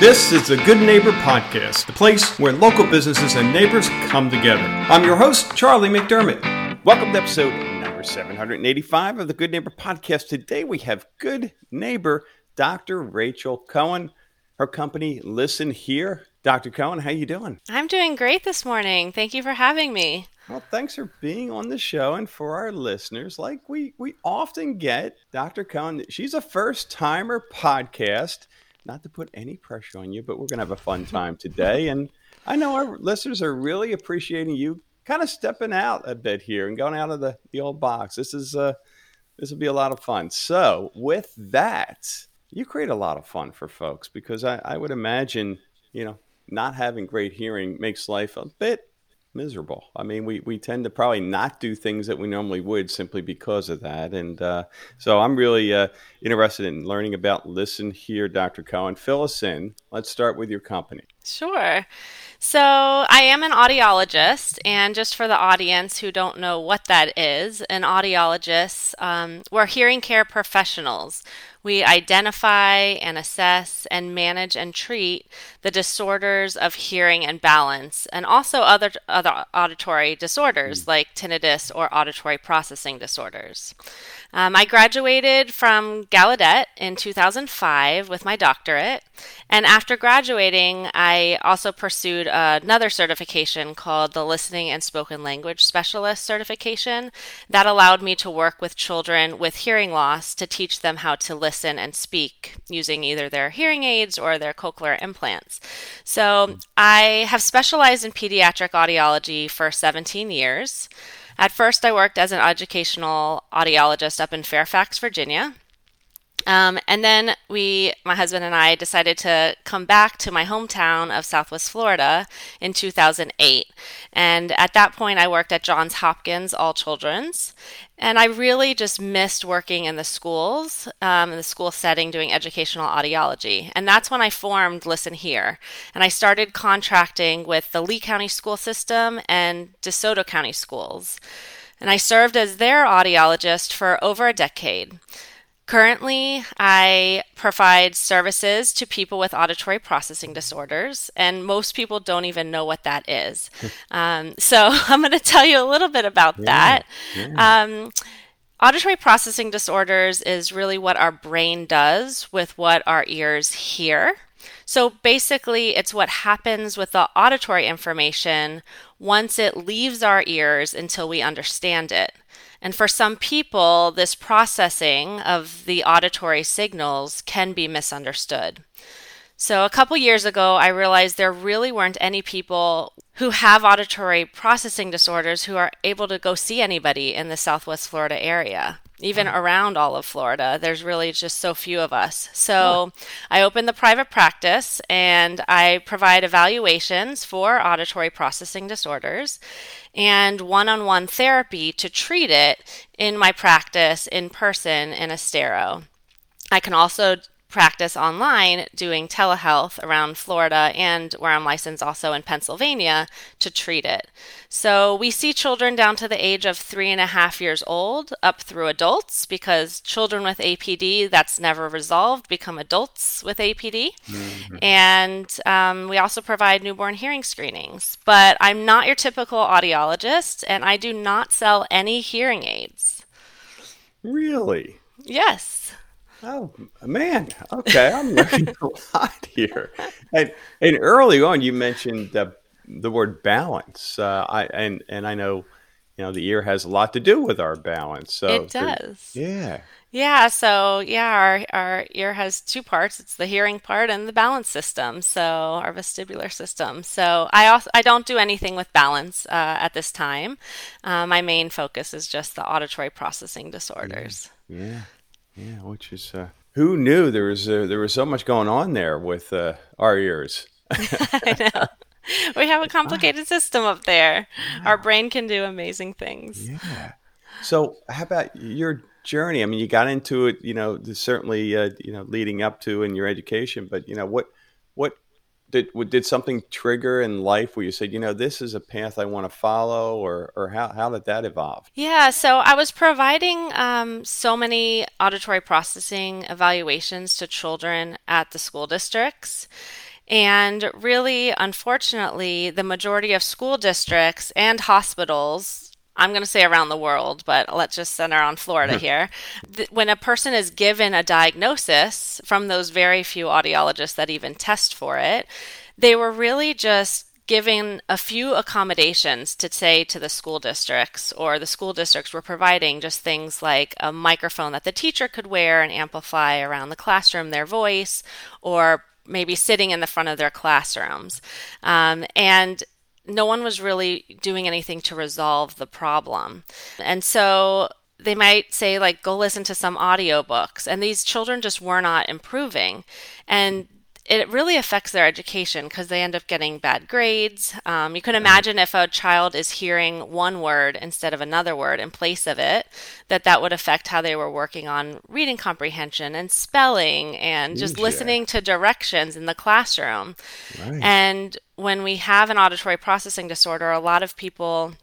This is the Good Neighbor Podcast, the place where local businesses and neighbors come together. I'm your host, Charlie McDermott. Welcome to episode number 785 of the Good Neighbor Podcast. Today we have good neighbor Dr. Rachel Cohen. Her company, Listen Hear. Dr. Cohen, how are you doing? I'm doing great this morning. Thank you for having me. Well, thanks for being on the show and for our listeners. Like we we often get Dr. Cohen, she's a first timer podcast. Not to put any pressure on you, but we're gonna have a fun time today. And I know our listeners are really appreciating you kind of stepping out a bit here and going out of the, the old box. This is uh this will be a lot of fun. So with that, you create a lot of fun for folks because I, I would imagine, you know, not having great hearing makes life a bit miserable. I mean, we, we tend to probably not do things that we normally would simply because of that. And uh, so I'm really uh, interested in learning about Listen Hear, Dr. Cohen. Fill us in. Let's start with your company. Sure. So, I am an audiologist, and just for the audience who don't know what that is, an audiologist, um, we're hearing care professionals. We identify and assess and manage and treat the disorders of hearing and balance, and also other, other auditory disorders mm. like tinnitus or auditory processing disorders. Um, I graduated from Gallaudet in 2005 with my doctorate. And after graduating, I also pursued another certification called the Listening and Spoken Language Specialist certification that allowed me to work with children with hearing loss to teach them how to listen and speak using either their hearing aids or their cochlear implants. So I have specialized in pediatric audiology for 17 years. At first, I worked as an educational audiologist up in Fairfax, Virginia. Um, and then we, my husband and I, decided to come back to my hometown of Southwest Florida in 2008. And at that point, I worked at Johns Hopkins All Children's. And I really just missed working in the schools, um, in the school setting, doing educational audiology. And that's when I formed Listen Hear. And I started contracting with the Lee County School System and DeSoto County Schools. And I served as their audiologist for over a decade. Currently, I provide services to people with auditory processing disorders, and most people don't even know what that is. um, so, I'm going to tell you a little bit about yeah, that. Yeah. Um, auditory processing disorders is really what our brain does with what our ears hear. So, basically, it's what happens with the auditory information once it leaves our ears until we understand it. And for some people, this processing of the auditory signals can be misunderstood. So, a couple years ago, I realized there really weren't any people who have auditory processing disorders who are able to go see anybody in the Southwest Florida area even um, around all of Florida. There's really just so few of us. So I opened the private practice and I provide evaluations for auditory processing disorders and one on one therapy to treat it in my practice in person in Estero. I can also practice online doing telehealth around Florida and where I'm licensed also in Pennsylvania to treat it. So we see children down to the age of three and a half years old up through adults because children with APD that's never resolved become adults with APD. Mm-hmm. And um, we also provide newborn hearing screenings. But I'm not your typical audiologist and I do not sell any hearing aids. Really? Yes. Oh man, okay, I'm learning a lot here. And and early on, you mentioned the the word balance. Uh, I and and I know, you know, the ear has a lot to do with our balance. So it does. Yeah. Yeah. So yeah, our our ear has two parts. It's the hearing part and the balance system. So our vestibular system. So I also I don't do anything with balance uh, at this time. Uh, my main focus is just the auditory processing disorders. yeah. yeah. Yeah, which is uh, who knew there was uh, there was so much going on there with uh, our ears. I know. We have a complicated system up there. Our brain can do amazing things. Yeah. So, how about your journey? I mean, you got into it, you know, certainly, uh, you know, leading up to in your education, but you know, what what did did something trigger in life where you said, you know, this is a path I want to follow, or or how how did that evolve? Yeah, so I was providing um, so many auditory processing evaluations to children at the school districts. And really, unfortunately, the majority of school districts and hospitals, I'm going to say around the world, but let's just center on Florida here. When a person is given a diagnosis from those very few audiologists that even test for it, they were really just giving a few accommodations to say to the school districts, or the school districts were providing just things like a microphone that the teacher could wear and amplify around the classroom their voice, or maybe sitting in the front of their classrooms. Um, and no one was really doing anything to resolve the problem. And so they might say like go listen to some audiobooks and these children just were not improving and it really affects their education because they end up getting bad grades. Um, you can imagine if a child is hearing one word instead of another word in place of it, that that would affect how they were working on reading comprehension and spelling and just yeah. listening to directions in the classroom. Right. And when we have an auditory processing disorder, a lot of people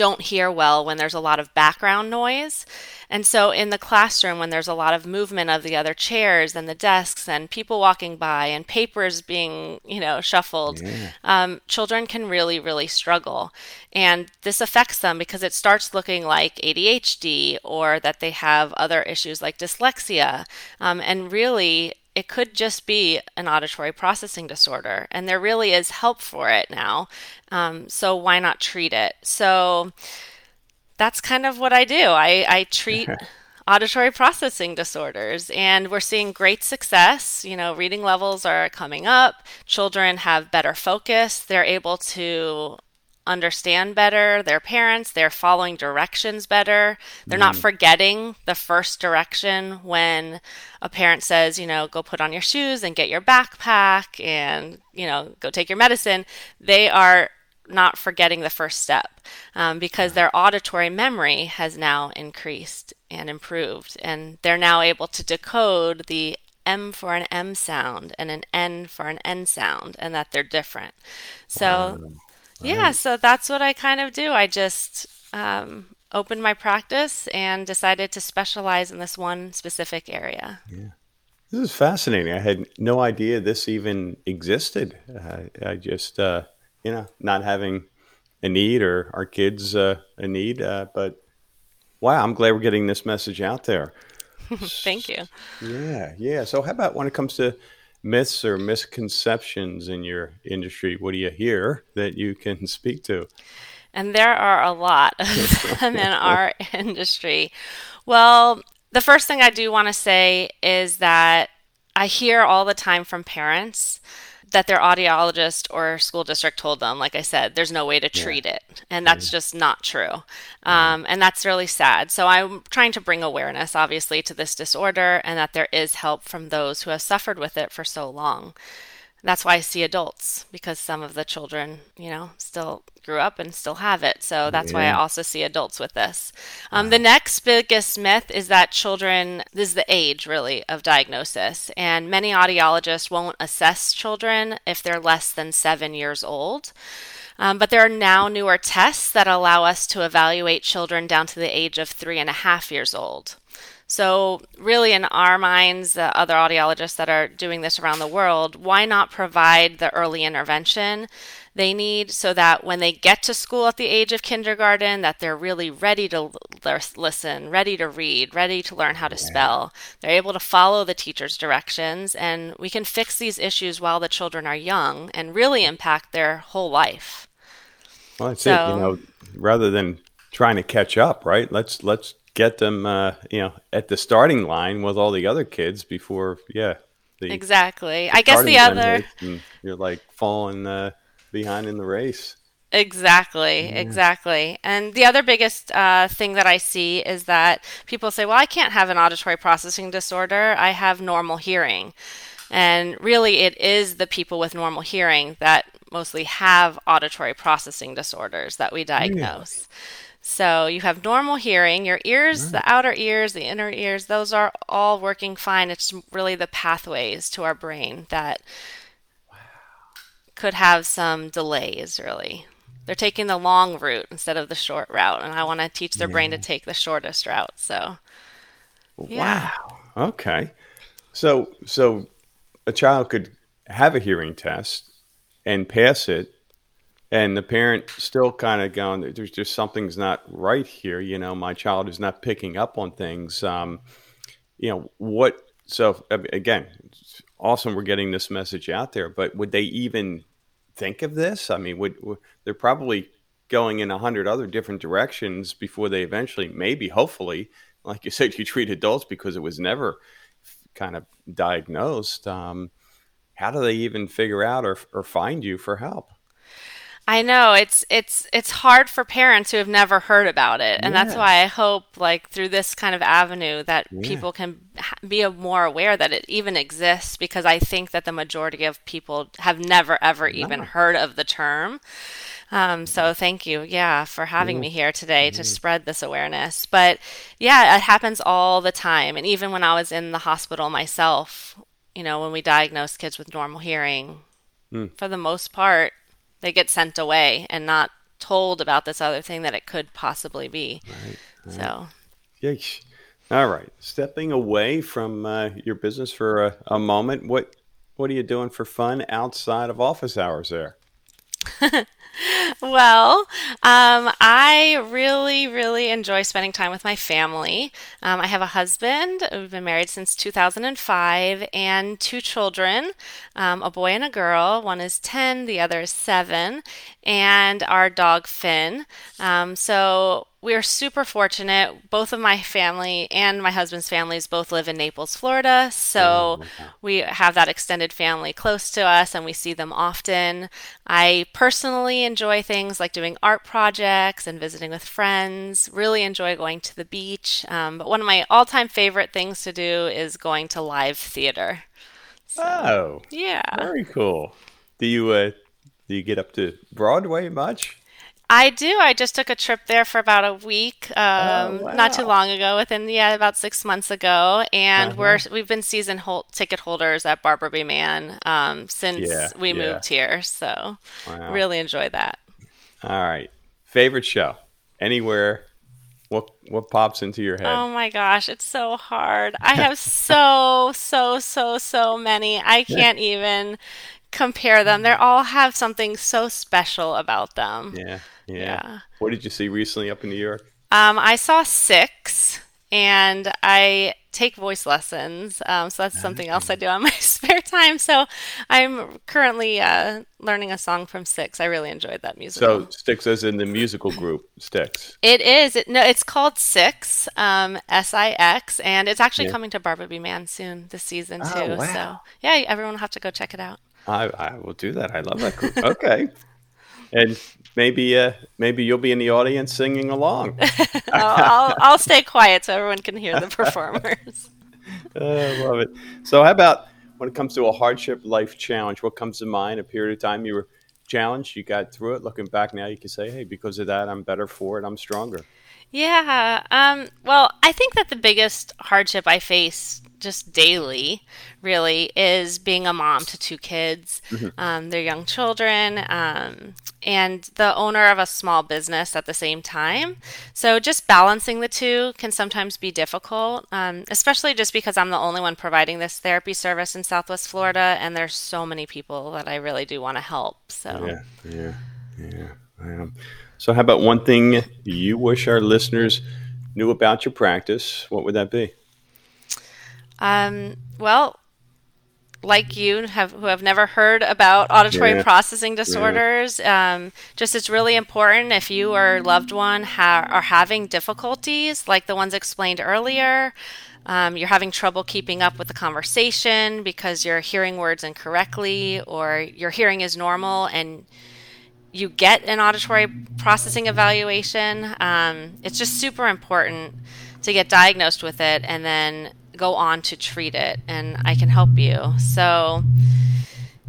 don't hear well when there's a lot of background noise. And so in the classroom, when there's a lot of movement of the other chairs and the desks and people walking by and papers being, you know, shuffled, yeah. um, children can really, really struggle. And this affects them because it starts looking like ADHD or that they have other issues like dyslexia. Um, and really, it could just be an auditory processing disorder, and there really is help for it now. Um, so why not treat it? So that's kind of what I do. I, I treat auditory processing disorders, and we're seeing great success. You know, reading levels are coming up. Children have better focus. They're able to understand better their parents. They're following directions better. They're mm. not forgetting the first direction when a parent says, you know, go put on your shoes and get your backpack and, you know, go take your medicine. They are not forgetting the first step um, because their auditory memory has now increased and improved. And they're now able to decode the M for an M sound and an N for an N sound, and that they're different. So, wow. Yeah, so that's what I kind of do. I just um, opened my practice and decided to specialize in this one specific area. Yeah. This is fascinating. I had no idea this even existed. Uh, I just, uh, you know, not having a need or our kids uh, a need. Uh, but wow, I'm glad we're getting this message out there. Thank you. Yeah, yeah. So, how about when it comes to myths or misconceptions in your industry? What do you hear that you can speak to? And there are a lot of them in our industry. Well, the first thing I do want to say is that I hear all the time from parents that their audiologist or school district told them, like I said, there's no way to treat yeah. it. And that's yeah. just not true. Um, and that's really sad. So I'm trying to bring awareness, obviously, to this disorder and that there is help from those who have suffered with it for so long that's why I see adults because some of the children, you know, still grew up and still have it. So that's yeah. why I also see adults with this. Um, wow. The next biggest myth is that children, this is the age really of diagnosis, and many audiologists won't assess children if they're less than seven years old. Um, but there are now newer tests that allow us to evaluate children down to the age of three and a half years old. So, really, in our minds, the other audiologists that are doing this around the world, why not provide the early intervention they need so that when they get to school at the age of kindergarten, that they're really ready to listen, ready to read, ready to learn how to spell. They're able to follow the teacher's directions, and we can fix these issues while the children are young and really impact their whole life. Well, that's so, it. You know, rather than trying to catch up, right? Let's let's get them, uh, you know, at the starting line with all the other kids before, yeah. The, exactly. The I guess the other. You're like falling uh, behind in the race. Exactly, yeah. exactly. And the other biggest uh, thing that I see is that people say, well, I can't have an auditory processing disorder. I have normal hearing. And really, it is the people with normal hearing that mostly have auditory processing disorders that we diagnose. So you have normal hearing. Your ears, right. the mm. outer ears, the inner ears, those are all working fine. It's really the pathways to our brain that wow. could have some delays, really. They're taking the long route instead of the short route, and I want to teach their yeah. brain to take the shortest route. So, yeah. wow. Okay. So, so a child could have a hearing test and pass it, and the parent still kind of going, "There's just something's not right here." You know, my child is not picking up on things. Um, you know what? So again, awesome. We're getting this message out there, but would they even think of this? I mean, would, would they're probably going in a hundred other different directions before they eventually, maybe, hopefully, like you said, you treat adults because it was never kind of diagnosed. Um, how do they even figure out or, or find you for help? I know it's it's it's hard for parents who have never heard about it, and yeah. that's why I hope, like through this kind of avenue, that yeah. people can be more aware that it even exists. Because I think that the majority of people have never ever even heard of the term. Um, so thank you, yeah, for having me here today to spread this awareness. But yeah, it happens all the time, and even when I was in the hospital myself, you know, when we diagnose kids with normal hearing, mm. for the most part, they get sent away and not told about this other thing that it could possibly be. Right, right. So, Yeesh. All right, stepping away from uh, your business for a, a moment, what what are you doing for fun outside of office hours there? well, um, I really, really enjoy spending time with my family. Um, I have a husband. We've been married since 2005 and two children um, a boy and a girl. One is 10, the other is 7, and our dog Finn. Um, so we are super fortunate. Both of my family and my husband's families both live in Naples, Florida. So oh, we have that extended family close to us and we see them often. I personally enjoy things like doing art projects and visiting with friends. Really enjoy going to the beach. Um, but one of my all time favorite things to do is going to live theater. So, oh, yeah. Very cool. Do you, uh, do you get up to Broadway much? I do. I just took a trip there for about a week, um, oh, wow. not too long ago. Within yeah, about six months ago, and uh-huh. we're we've been season hold, ticket holders at Barbara B. Mann um, since yeah, we yeah. moved here. So wow. really enjoy that. All right, favorite show anywhere. What what pops into your head? Oh my gosh, it's so hard. I have so so so so many. I can't even compare them. They all have something so special about them. Yeah. Yeah. yeah. What did you see recently up in New York? Um, I saw six, and I take voice lessons. Um, so that's something else I do on my spare time. So I'm currently uh, learning a song from Six. I really enjoyed that musical. So Six, as in the musical group Six. It is. It, no, it's called Six, um, S I X, and it's actually yeah. coming to Barbara B. Mann soon this season too. oh, too. Wow. So yeah, everyone will have to go check it out. I, I will do that. I love that group. Okay. and maybe uh, maybe you'll be in the audience singing along. I'll, I'll, stay quiet so everyone can hear the performers. I love it. So, how about when it comes to a hardship life challenge? What comes to mind? A period of time you were challenged, you got through it. Looking back now, you can say, "Hey, because of that, I'm better for it. I'm stronger." Yeah. Um, well, I think that the biggest hardship I face just daily, really, is being a mom to two kids. Mm-hmm. Um, they're young children um, and the owner of a small business at the same time. So just balancing the two can sometimes be difficult, um, especially just because I'm the only one providing this therapy service in Southwest Florida, and there's so many people that I really do want to help. So yeah, yeah, yeah. So, how about one thing you wish our listeners knew about your practice? What would that be? Um, well, like you have who have never heard about auditory yeah. processing disorders yeah. um, just it's really important if you or loved one ha- are having difficulties like the ones explained earlier um, you're having trouble keeping up with the conversation because you're hearing words incorrectly or your hearing is normal and you get an auditory processing evaluation um, it's just super important to get diagnosed with it and then go on to treat it and I can help you. So,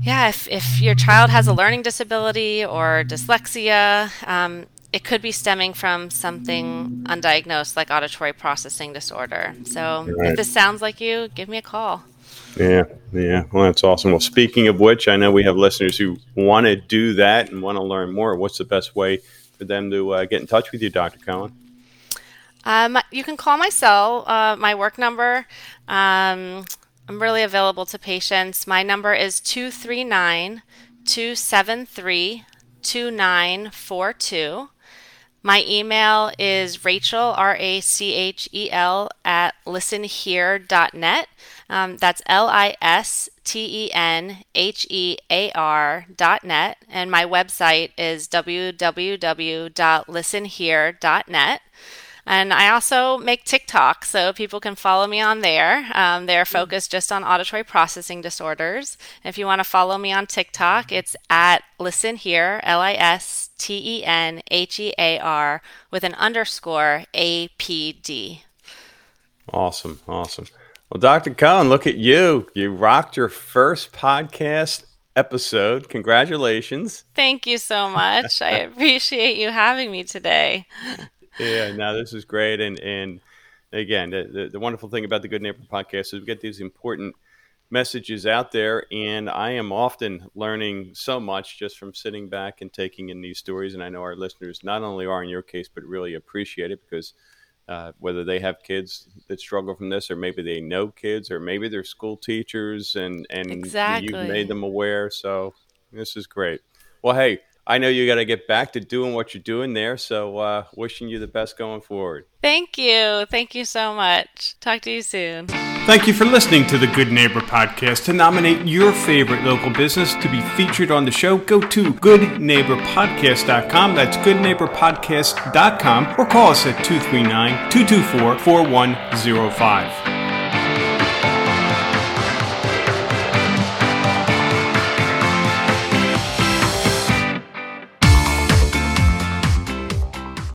yeah, if, if your child has a learning disability or dyslexia, um, it could be stemming from something undiagnosed like auditory processing disorder. So, right. if this sounds like you, give me a call. Yeah, yeah. Well, that's awesome. Well, speaking of which, I know we have listeners who want to do that and want to learn more. What's the best way for them to uh, get in touch with you, Dr. Cohen? Um, you can call my cell, uh, my work number. Um, I'm really available to patients. My number is 239 273 2942. My email is Rachel, R A C H E L, at listenhear.net. Um, that's L I S T E N H E A R dot net. And my website is www.listenhear.net. And I also make TikTok, so people can follow me on there. Um, they're focused just on auditory processing disorders. If you want to follow me on TikTok, it's at Listen Hear, L I S T E N H E A R, with an underscore A P D. Awesome. Awesome. Well, Dr. Cohen, look at you. You rocked your first podcast episode. Congratulations. Thank you so much. I appreciate you having me today yeah, no, this is great. And and again, the, the, the, wonderful thing about the Good Neighbor podcast is we get these important messages out there, and I am often learning so much just from sitting back and taking in these stories. And I know our listeners not only are in your case, but really appreciate it because. Uh, whether they have kids that struggle from this, or maybe they know kids, or maybe they're school teachers, and and exactly. you've made them aware. So this is great. Well, hey, I know you got to get back to doing what you're doing there. So, uh, wishing you the best going forward. Thank you. Thank you so much. Talk to you soon. Thank you for listening to the Good Neighbor Podcast. To nominate your favorite local business to be featured on the show, go to goodneighborpodcast.com. That's goodneighborpodcast.com or call us at 239 224 4105.